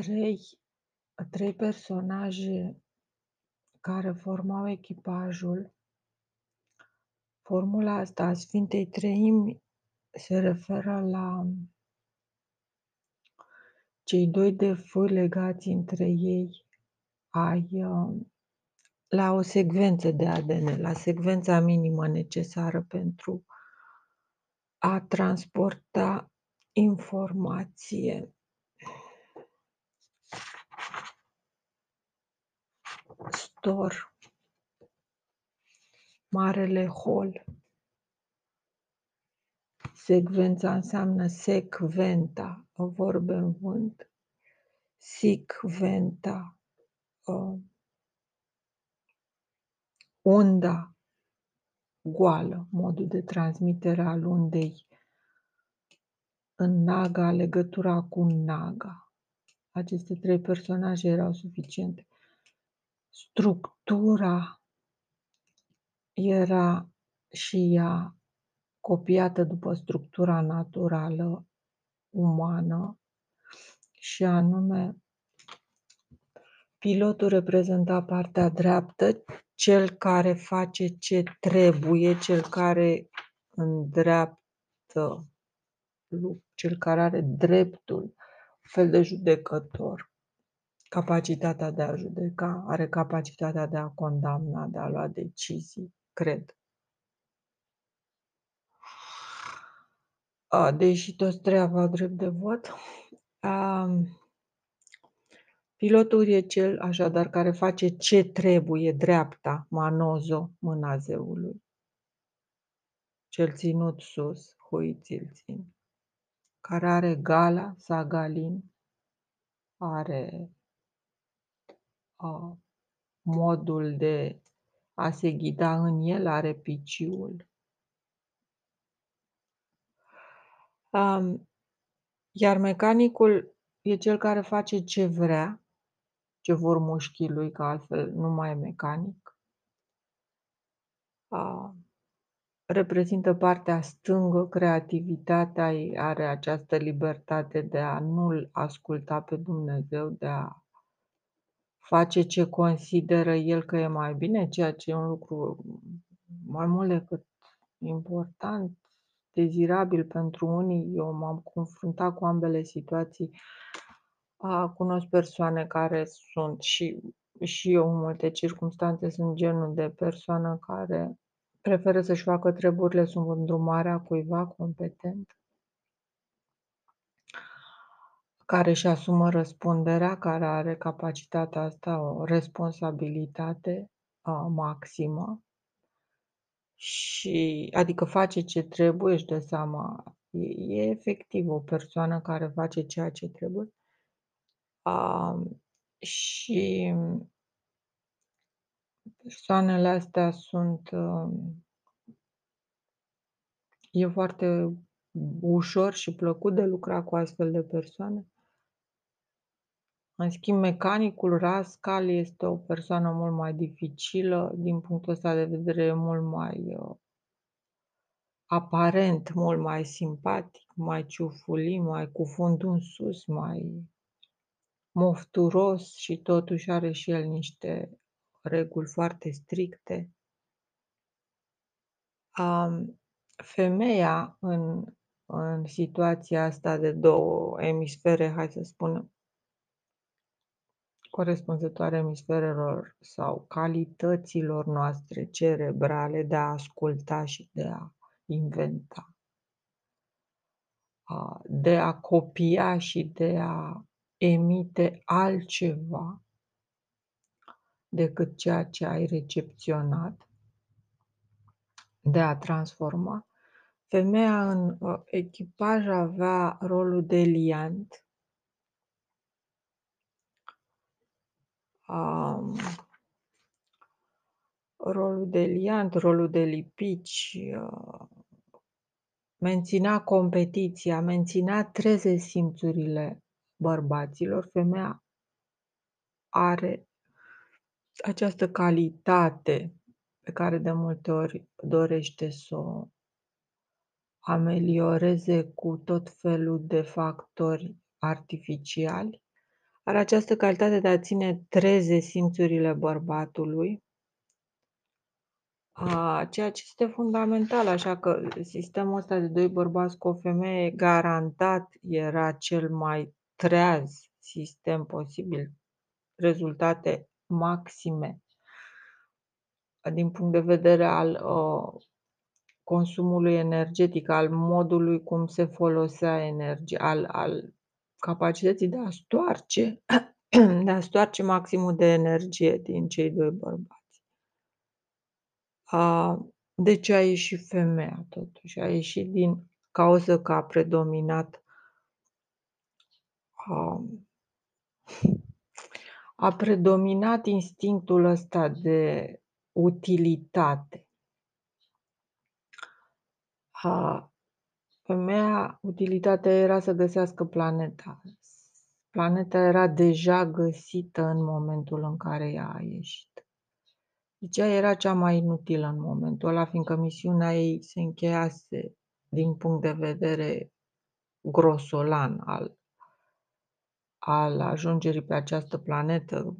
trei trei personaje care formau echipajul. Formula asta a Sfintei Treimi se referă la cei doi de fâi legați între ei ai la o secvență de ADN, la secvența minimă necesară pentru a transporta informație. Stor, marele hol. Secvența înseamnă secventa, vorbe în vânt. Sicventa, uh, unda goală, modul de transmitere al undei în Naga, legătura cu Naga. Aceste trei personaje erau suficiente. Structura era și ea copiată după structura naturală umană și anume pilotul reprezenta partea dreaptă, cel care face ce trebuie, cel care îndreaptă, cel care are dreptul, un fel de judecător, capacitatea de a judeca, are capacitatea de a condamna, de a lua decizii, cred. A, deși toți trei aveau drept de vot, a, pilotul e cel, așadar, care face ce trebuie, dreapta, manozo, mâna zeului. Cel ținut sus, huiții țin. Care are gala, sagalin, are a, modul de a se ghida în el, are piciul. Um, iar mecanicul e cel care face ce vrea, ce vor mușchii lui, că altfel nu mai e mecanic. Uh, reprezintă partea stângă, creativitatea are această libertate de a nu-L asculta pe Dumnezeu, de a face ce consideră el că e mai bine, ceea ce e un lucru mai mult decât important, dezirabil pentru unii. Eu m-am confruntat cu ambele situații. Cunosc persoane care sunt și, și eu în multe circunstanțe sunt genul de persoană care preferă să-și facă treburile sub îndrumarea cuiva competent care își asumă răspunderea, care are capacitatea asta, o responsabilitate uh, maximă și adică face ce trebuie, își dă seama, e, e efectiv o persoană care face ceea ce trebuie. Uh, și persoanele astea sunt uh, e foarte ușor și plăcut de lucra cu astfel de persoane. În schimb, mecanicul Rascal este o persoană mult mai dificilă, din punctul ăsta de vedere e mult mai uh, aparent, mult mai simpatic, mai ciufulit, mai cu fundul în sus, mai mofturos și totuși are și el niște reguli foarte stricte. Um, femeia în, în situația asta de două emisfere, hai să spunem, corespunzătoare emisferelor sau calităților noastre cerebrale de a asculta și de a inventa, de a copia și de a emite altceva decât ceea ce ai recepționat, de a transforma. Femeia în uh, echipaj avea rolul de liant, um, rolul de liant, rolul de lipici, uh, menținea competiția, menținea treze simțurile bărbaților. Femeia are această calitate pe care de multe ori dorește să o amelioreze cu tot felul de factori artificiali Are această calitate de a ține treze simțurile bărbatului. A, ceea ce este fundamental, așa că sistemul ăsta de 2 bărbați cu o femeie garantat era cel mai treaz sistem posibil, rezultate maxime. Din punct de vedere al, uh, consumului energetic, al modului cum se folosea energia, al al capacității de a stoarce de a stoarce maximul de energie din cei 2 bărbați. A, de ce a ieșit femeia totuși? A ieșit din cauză că a predominat a a predominat instinctul ăsta de utilitate. A, femeia, utilitatea ei era să găsească planeta. Planeta era deja găsită în momentul în care ea a ieșit. Deci ea era cea mai inutilă în momentul ăla, fiindcă misiunea ei se încheiase din punct de vedere grosolan al al ajungerii pe această planetă,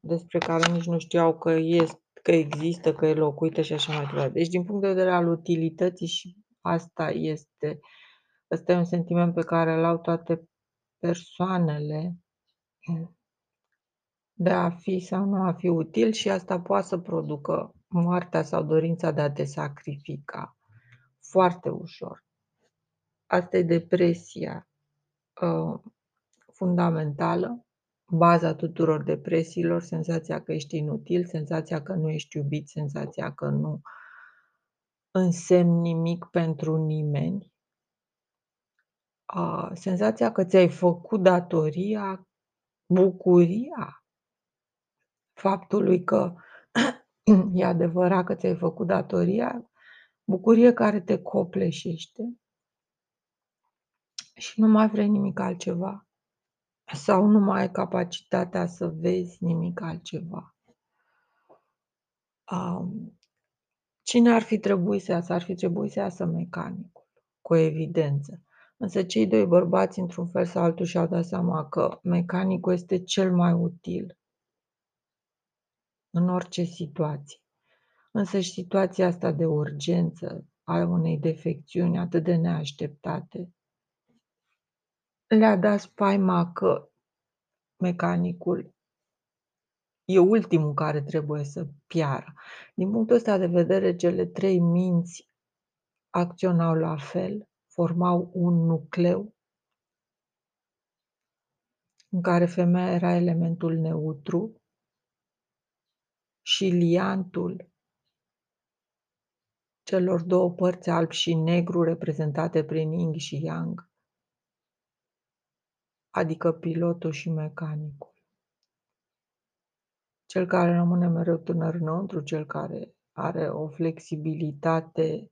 despre care nici nu știau că este că există, că e locuită și așa mai departe. Deci din punct de vedere al utilității și asta este ăsta e un sentiment pe care îl au toate persoanele de a fi sau nu a fi util și asta poate să producă moartea sau dorința de a te sacrifica foarte ușor. Asta e depresia, uh, fundamentală, baza tuturor depresiilor, senzația că ești inutil, senzația că nu ești iubit, senzația că nu însemni nimic pentru nimeni, a, senzația că ți-ai făcut datoria, bucuria faptului că e adevărat că ți-ai făcut datoria, bucurie care te copleșește și nu mai vrei nimic altceva sau nu mai ai capacitatea să vezi nimic altceva. Um, cine ar fi trebuit să iasă? Ar fi trebuit să iasă mecanicul, cu evidență. Însă cei doi bărbați, într-un fel sau altul, și-au dat seama că mecanicul este cel mai util în orice situație. Însă și situația asta de urgență a unei defecțiuni atât de neașteptate le-a dat spaima că mecanicul e ultimul care trebuie să piară. Din punctul ăsta de vedere, cele trei minți acționau la fel, formau un nucleu în care femeia era elementul neutru și liantul celor două părți alb și negru reprezentate prin yin și yang, adică pilotul și mecanicul. Cel care rămâne mereu tânăr înăuntru, cel care are o flexibilitate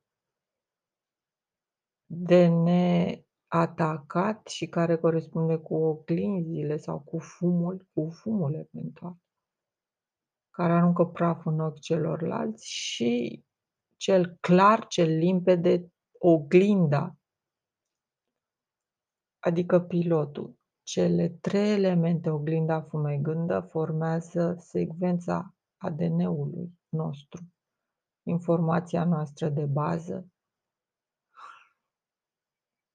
de neatacat și care corespunde cu oglinzile sau cu fumul, cu fumul eventual, care aruncă praf în ochi celorlalți și cel clar, cel limpede, oglinda, adică pilotul. Cele trei elemente, oglinda, fumegândă, formează secvența ADN-ului nostru, informația noastră de bază,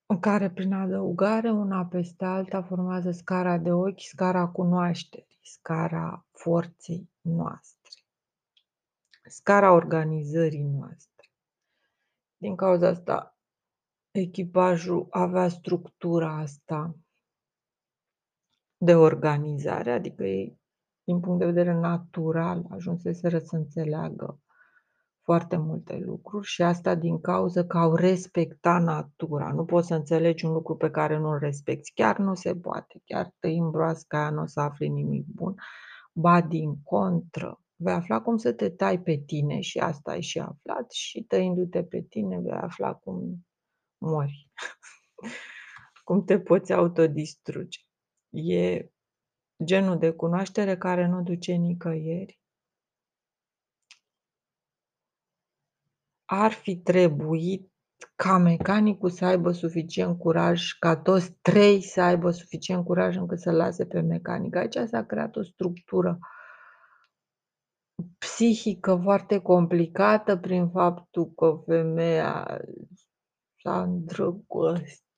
în care prin adăugare una peste alta formează scara de ochi, scara cunoașterii, scara forței noastre, scara organizării noastre. Din cauza asta, echipajul avea structura asta de organizare, adică ei, din punct de vedere natural, ajunseseră să înțeleagă foarte multe lucruri și asta din cauza că au respectat natura. Nu poți să înțelegi un lucru pe care nu-l respecti. Chiar nu se poate. Chiar tăind broasca aia nu o să afli nimic bun. Ba din contră, vei afla cum să te tai pe tine și asta ai și aflat și tăindu-te pe tine vei afla cum mori. cum te poți autodistruge. E genul de cunoaștere care nu duce nicăieri. Ar fi trebuit ca mecanicul să aibă suficient curaj, ca toți 3 să aibă suficient curaj încât să-l lase pe mecanic. Aici s-a creat o structură psihică foarte complicată prin faptul că femeia s-a îndrăgostit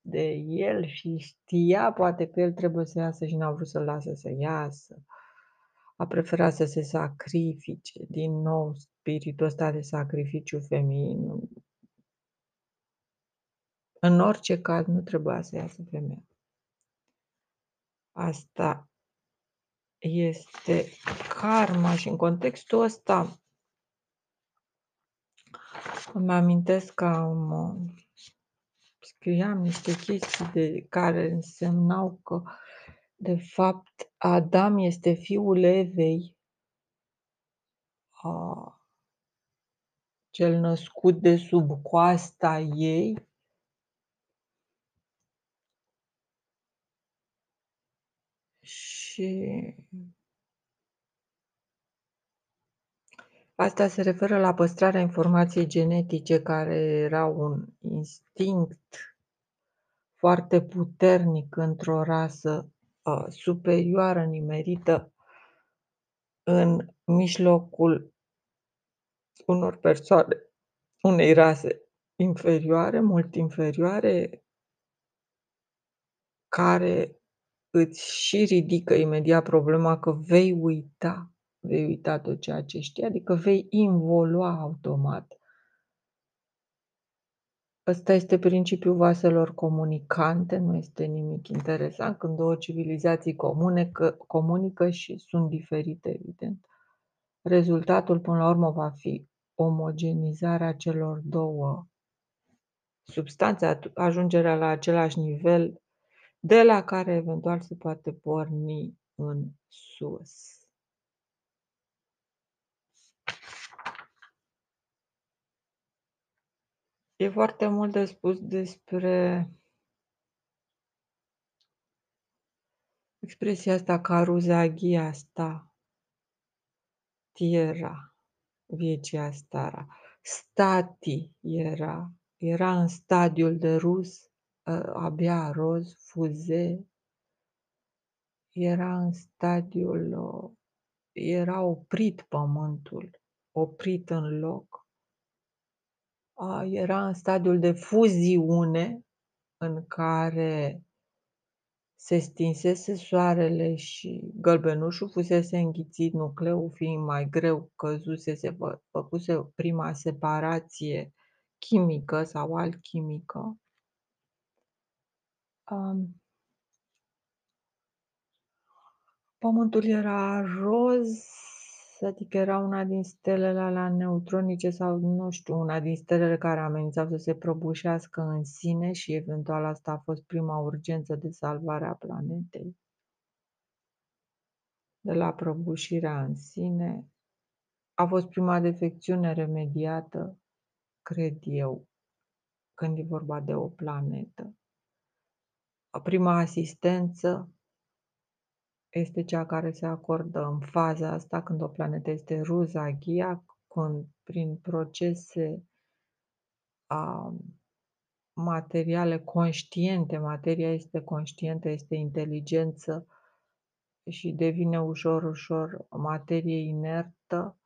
de el și știa poate că el trebuie să iasă și n-a vrut să-l lase să iasă. A preferat să se sacrifice, din nou spiritul ăsta de sacrificiu feminin. În orice caz nu trebuia să iasă femeia. Asta este karma și în contextul ăsta îmi amintesc că am scriam niște chestii de care însemnau că de fapt Adam este fiul Evei, a, cel născut de sub coasta ei, și asta se referă la păstrarea informației genetice, care era un instinct foarte puternic într-o rasă uh, superioară nimerită în mijlocul unor persoane, unei rase inferioare, mult inferioare, care îți și ridică imediat problema că vei uita, vei uita tot ceea ce știi, adică vei involua automat. Ăsta este principiul vaselor comunicante, nu este nimic interesant când două civilizații comune că, comunică și sunt diferite, evident. Rezultatul, până la urmă, va fi omogenizarea celor două substanțe, ajungerea la același nivel de la care eventual se poate porni în sus. E foarte mult de spus despre expresia asta caruzaghia asta, tierra, viecea stara. Stati era, era în stadiul de rus, ă, abia roz, fuze, era în stadiul, era oprit pământul, oprit în loc era în stadiul de fuziune în care se stinsese soarele și gălbenușul fusese înghițit, nucleul fiind mai greu, căzuse, se fă, făcuse prima separație chimică sau alchimică. Um, pământul era roz, adică era una din stelele alea neutronice sau, nu știu, una din stelele care amenințau să se prăbușească în sine și eventual asta a fost prima urgență de salvare a planetei. De la prăbușirea în sine, a fost prima defecțiune remediată, cred eu, când e vorba de o planetă. A prima asistență este cea care se acordă în faza asta când o planetă este ruzaghia, când prin procese a, materiale conștiente, materia este conștientă, este inteligență și devine ușor, ușor materie inertă,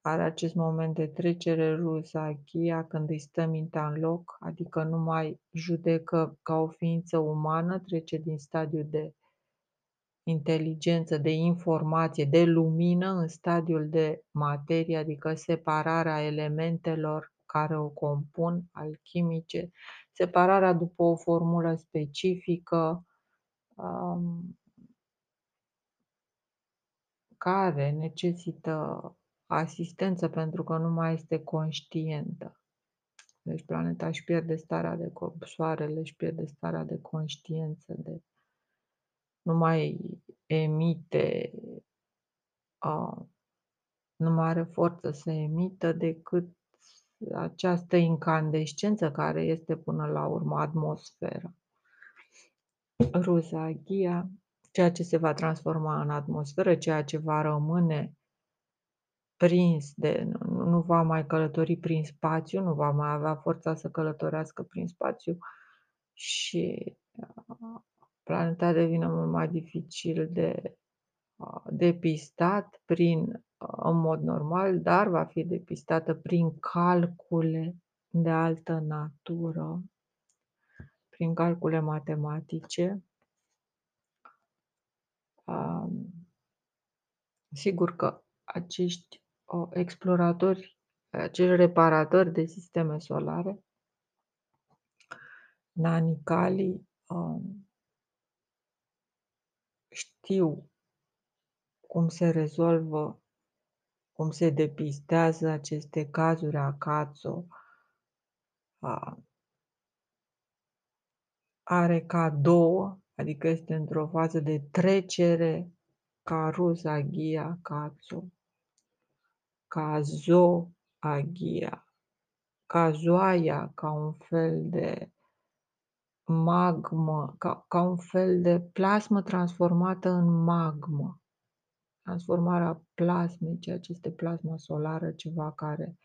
are acest moment de trecere ruzaghia când îi stă mintea în loc, adică nu mai judecă ca o ființă umană, trece din stadiul de inteligență, de informație, de lumină în stadiul de materie, adică separarea elementelor care o compun, alchimice, separarea după o formulă specifică um, care necesită asistență pentru că nu mai este conștientă. Deci planeta își pierde starea de soarele își pierde starea de conștiință, de nu mai emite, a, nu mai are forță să emită decât această incandescență care este până la urmă atmosfera. Ruzaghia, ceea ce se va transforma în atmosferă, ceea ce va rămâne prins de nu nu va mai călători prin spațiu, nu va mai avea forța să călătorească prin spațiu și, a, planeta devine mult mai dificil de, a, depistat prin în mod normal, dar va fi depistată prin calcule de altă natură, prin calcule matematice. Am, sigur că acești, o exploratori, acești reparatori de sisteme solare Nanicali, um știu cum se rezolvă, cum se depistează aceste cazuri Acazo. A are ca 2, adică este într-o fază de trecere ca Rusaghia Acazo. Cazoaghia, Cazoaia ca un fel de magmă, ca ca un fel de plasmă transformată în magmă. Transformarea plasmei, ceea ce este plasma solară, ceva care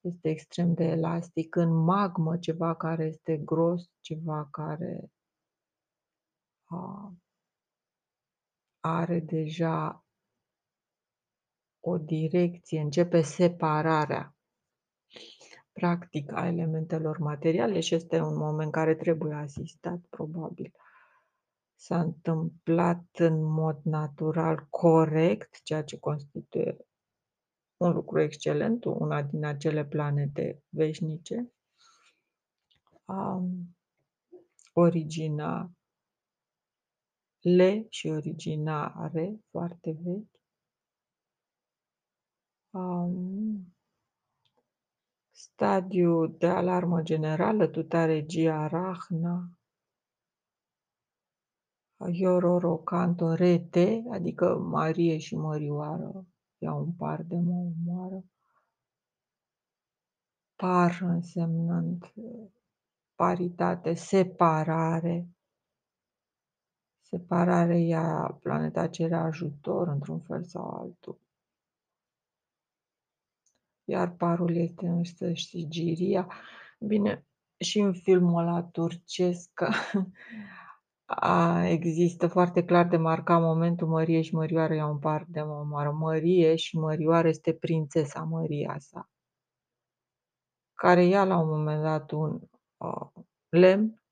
este extrem de elastic, în magmă, ceva care este gros, ceva care a are deja o direcție, începe separarea practic a elementelor materiale și este un moment care trebuie asistat probabil. S-a întâmplat în mod natural corect, ceea ce constituie un lucru excelent, una din acele planete veșnice. Am origina le și originare, foarte vechi. Am Stadiu de alarmă generală, Tutaregia Rachna. Iororocanto Rete, adică Marie și Mărioară iau un par de mă omoară. Par însemnând paritate, separare. Separare, ea, planeta cere ajutor într-un fel sau altul. Iar parul este însăși sigiria. Bine, și în filmul ăla turcesc a există foarte clar demarcat momentul Mărie și Mărioară iau un par de mă omoară. Mărie și Mărioară este prințesa Măria sa, care ia la un moment dat un, uh, lemn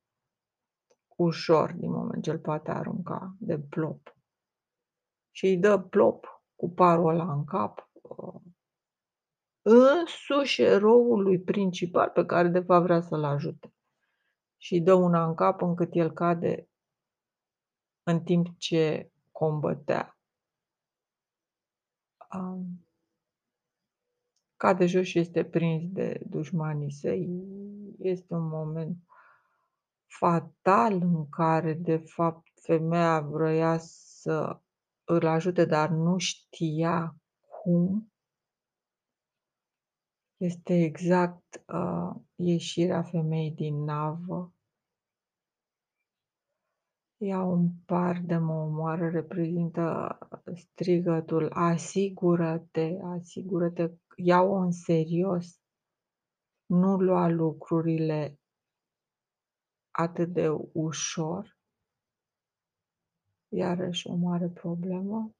ușor, din moment ce îl poate arunca, de plop. Și îi dă plop cu parul ăla în cap, uh însuși eroului principal pe care de fapt vrea să-l ajute. Și îi dă una în cap încât el cade în timp ce combătea. Am cade jos și este prins de dușmanii săi. Este un moment fatal în care de fapt femeia vroia să îl ajute, dar nu știa cum. Este exact, uh, ieșirea femeii din navă. Ia un par de mă omoară reprezintă strigătul asigură-te, asigură-te, ia-o în serios. Nu lua lucrurile atât de ușor. Iarăși o mare problemă.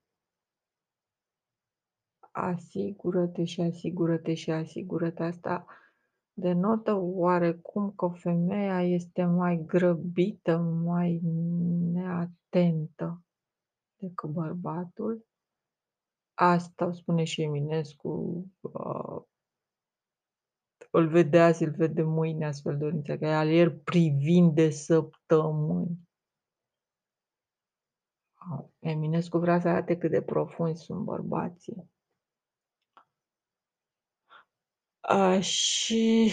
Asigură-te și asigură-te și asigură-te. Asta denotă oarecum că femeia este mai grăbită, mai neatentă decât bărbatul. Asta o spune și Eminescu, uh îl vede azi, îl vede mâine, astfel dorința, că al ieri privind de săptămâni. Eminescu vrea să arate cât de profunzi sunt bărbații. A, și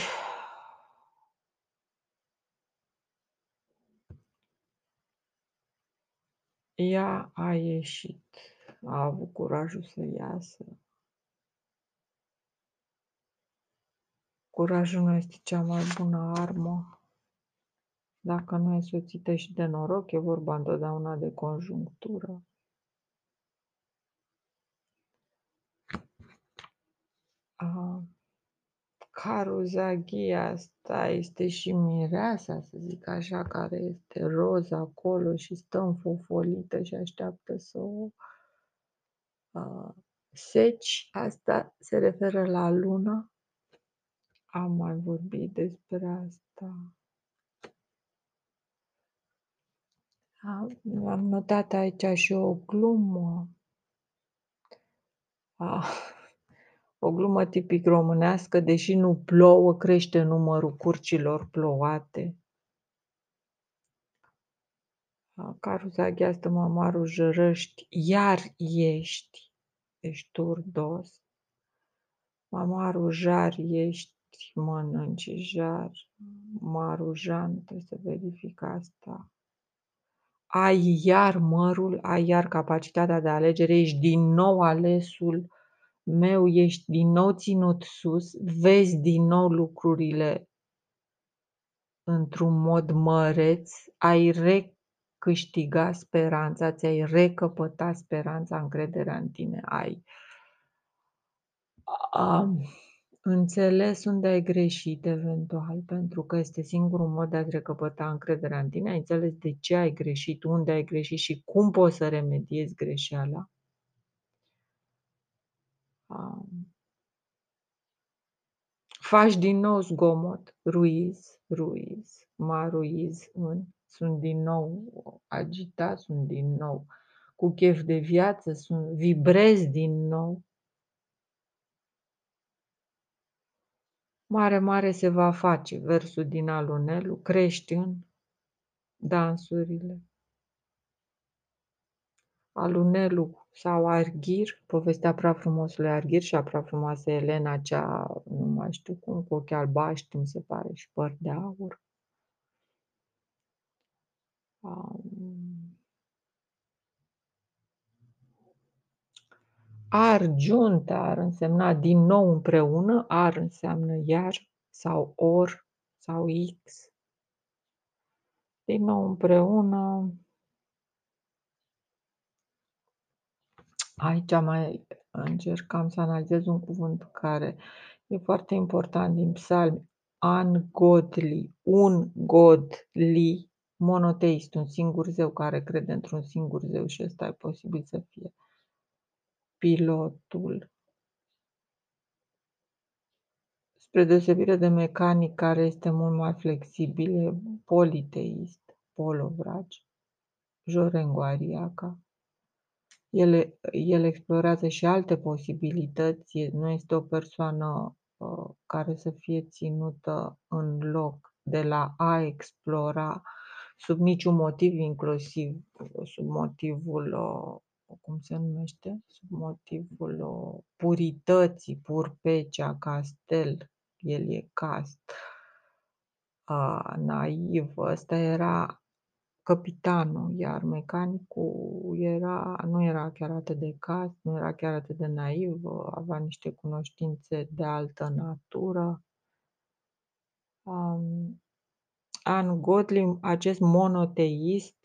ea a ieșit, a avut curajul să iasă. Curajul nu este cea mai bună armă. Dacă nu e însoțită și de noroc, e vorba întotdeauna de conjunctură. A, Caruzaghia asta este și mireasa, să zic așa, care este roz acolo și stă înfofolită și așteaptă să o a, seci. Asta se referă la lună. Am mai vorbit despre asta. Am am notat aici și o glumă. A, o glumă tipic românească, deși nu plouă, crește numărul curcilor plouate. A, Caruzaghia stă mămarul jărăști, iar ești, ești turdos. Mămarul jar ești, mănânci jar. Marujan, trebuie să verific asta. Ai iar mărul, ai iar capacitatea de alegere, ești din nou alesul meu, ești din nou ținut sus, vezi din nou lucrurile într-un mod măreț, ai recâștigat speranța, ți-ai recăpătat speranța, încrederea în tine, ai am înțeles unde ai greșit eventual, pentru că este singurul mod de a-ți recăpăta încrederea în tine, ai înțeles de ce ai greșit, unde ai greșit și cum poți să remediezi greșeala. Am faci din nou zgomot, ruiz, ruiz, mă ruiz în, sunt din nou agitat, sunt din nou cu chef de viață, sunt vibrez din nou. Mare, mare se va face, versul din Alunelu, crești în dansurile. Alunelu sau Arghir, povestea frumosului Arghir și a frumoasei Elena, cea, nu mai știu cum, cu ochi albaștri, mi se pare, și păr de aur. Um, Argiunta ar însemna din nou împreună, ar înseamnă iar sau or sau X. Din nou împreună. Aici mai încercam să analizez un cuvânt care e foarte important din psalmi. Ungodly, un godly, monoteist, un singur zeu care crede într-un singur zeu și ăsta e posibil să fie pilotul. Spre deosebire de mecanic care este mult mai flexibil, e politeist, polovragi, Jorengu Ariaca. El, el explorează și alte posibilități, nu este o persoană uh, care să fie ținută în loc de la a explora sub niciun motiv, inclusiv sub motivul, uh, cum se numește, sub motivul uh, purității, purpecea, castel, el e cast, uh, naiv, ăsta era capitanul, iar mecanicul era, nu era chiar atât de cast, nu era chiar atât de naiv, avea niște cunoștințe de altă natură. Um, ungodly, acest monoteist,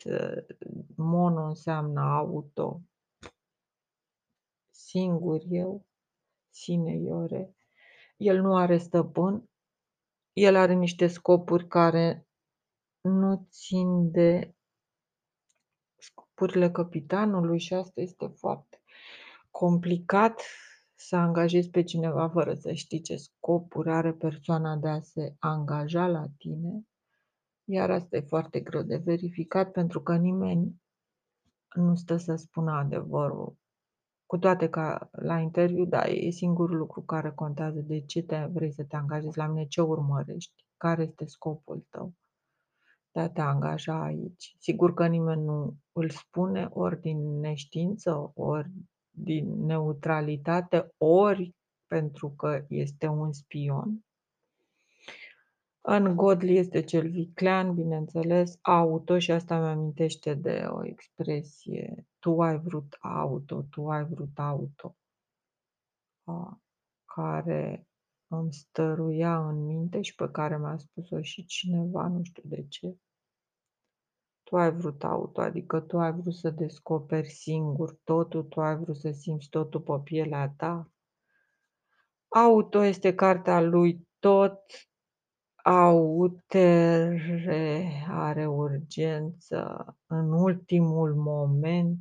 mono înseamnă auto, singur eu, sine iore, el nu are stăpân, el are niște scopuri care nu țin de scopurile capitanului și asta este foarte complicat să angajezi pe cineva fără să știi ce scopuri are persoana de a se angaja la tine, iar asta e foarte greu de verificat pentru că nimeni nu stă să spună adevărul. Cu toate că la interviu, da, e singurul lucru care contează de ce te vrei să te angajezi la mine, ce urmărești, care este scopul tău de a te angaja aici. Sigur că nimeni nu îl spune ori din neștiință, ori din neutralitate, ori pentru că este un spion. În Godli este cel viclean, bineînțeles, auto și asta mi amintește de o expresie, tu ai vrut auto, tu ai vrut auto, care îmi stăruia în minte și pe care mi-a spus-o și cineva, nu știu de ce. Tu ai vrut auto, adică tu ai vrut să descoperi singur totul, tu ai vrut să simți totul pe pielea ta. Auto este cartea lui tot. Autere are urgență în ultimul moment.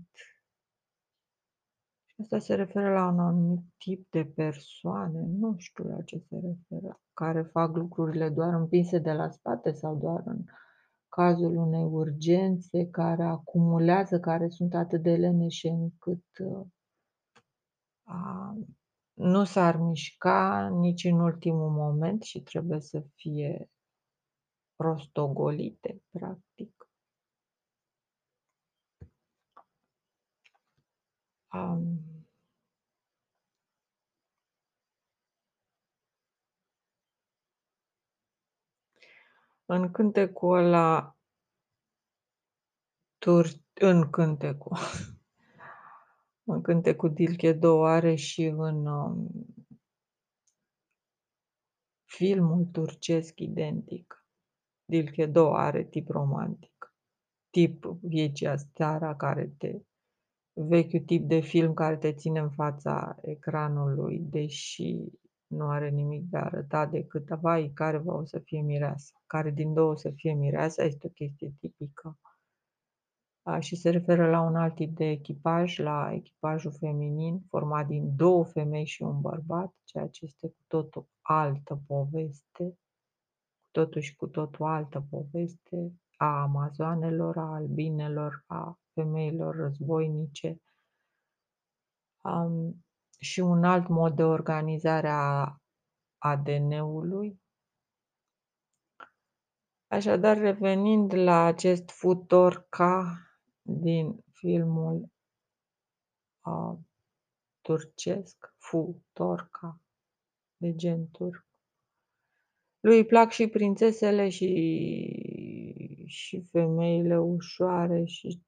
Și asta se referă la un anumit tip de persoane, nu știu la ce se referă, care fac lucrurile doar împinse de la spate sau doar în cazul unei urgențe, care acumulează, care sunt atât de leneșe încât a, nu s-ar mișca nici în ultimul moment și trebuie să fie rostogolite, practic. Am În cântecul ăla tur în cântecul în cântecul Dilchedo are și în, um filmul turcesc identic. Dilchedo are tip romantic, tip Viecia seara care te vechiul tip de film care te ține în fața ecranului, deși nu are nimic de arătat decât vai care va o să fie mireasa, care din 2 o să fie mireasa, este o chestie tipică. A, și se referă la un alt tip de echipaj, la echipajul feminin, format din 2 femei și un bărbat, ceea ce este cu totul altă poveste, cu totul și cu totul altă poveste a amazoanelor, a albinelor, a femeilor războinice. Am și un alt mod de organizare a ADN-ului. Așadar, revenind la acest Futorka din filmul a turcesc, Futorka, de gen turc. Lui îi plac și prințesele și și femeile ușoare și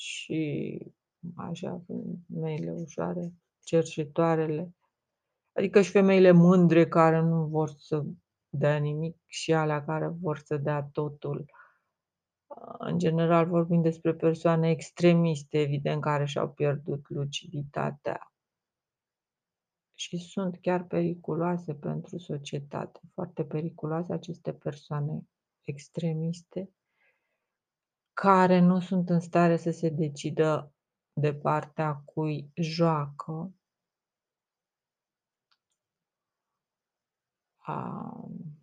și așa, femeile ușoare, cerșetoarele, adică și femeile mândre care nu vor să dea nimic și alea care vor să dea totul. În general vorbim despre persoane extremiste, evident, care și-au pierdut luciditatea. Și sunt chiar periculoase pentru societate, foarte periculoase aceste persoane extremiste care nu sunt în stare să se decidă de partea cui joacă. Am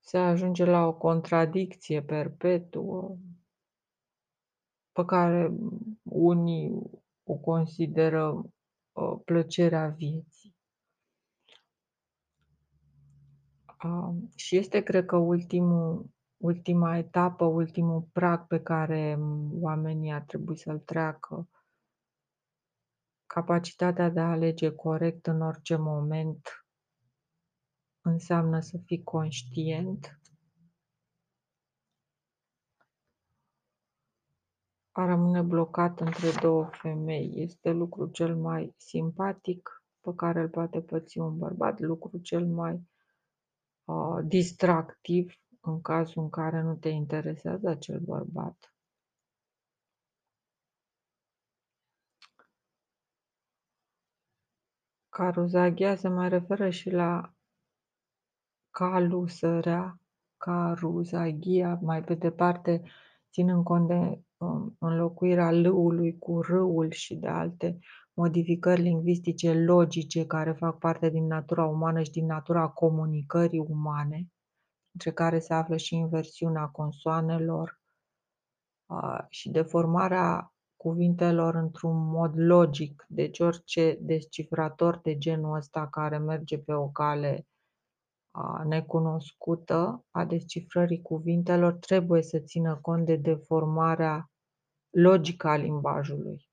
Se ajunge la o contradicție perpetuă pe care unii o consideră, ă, plăcerea vieții. Am și este cred că ultimul ultima etapă, ultimul prag pe care oamenii ar trebui să-l treacă. Capacitatea de a alege corect în orice moment înseamnă să fii conștient. A rămâne blocat între 2 femei este lucrul cel mai simpatic pe care îl poate păți un bărbat, lucrul cel mai, a, distractiv în cazul în care nu te interesează acel bărbat. Caruzaghea se mai referă și la Calu, sărea, caruzaghia, mai pe departe, ținând cont de um, înlocuirea l-ului cu r-ul și de alte modificări lingvistice logice care fac parte din natura umană și din natura comunicării umane, între care se află și inversiunea consoanelor a, și deformarea cuvintelor într-un mod logic. Deci orice descifrator de genul ăsta care merge pe o cale a necunoscută a descifrării cuvintelor trebuie să țină cont de deformarea logică a limbajului.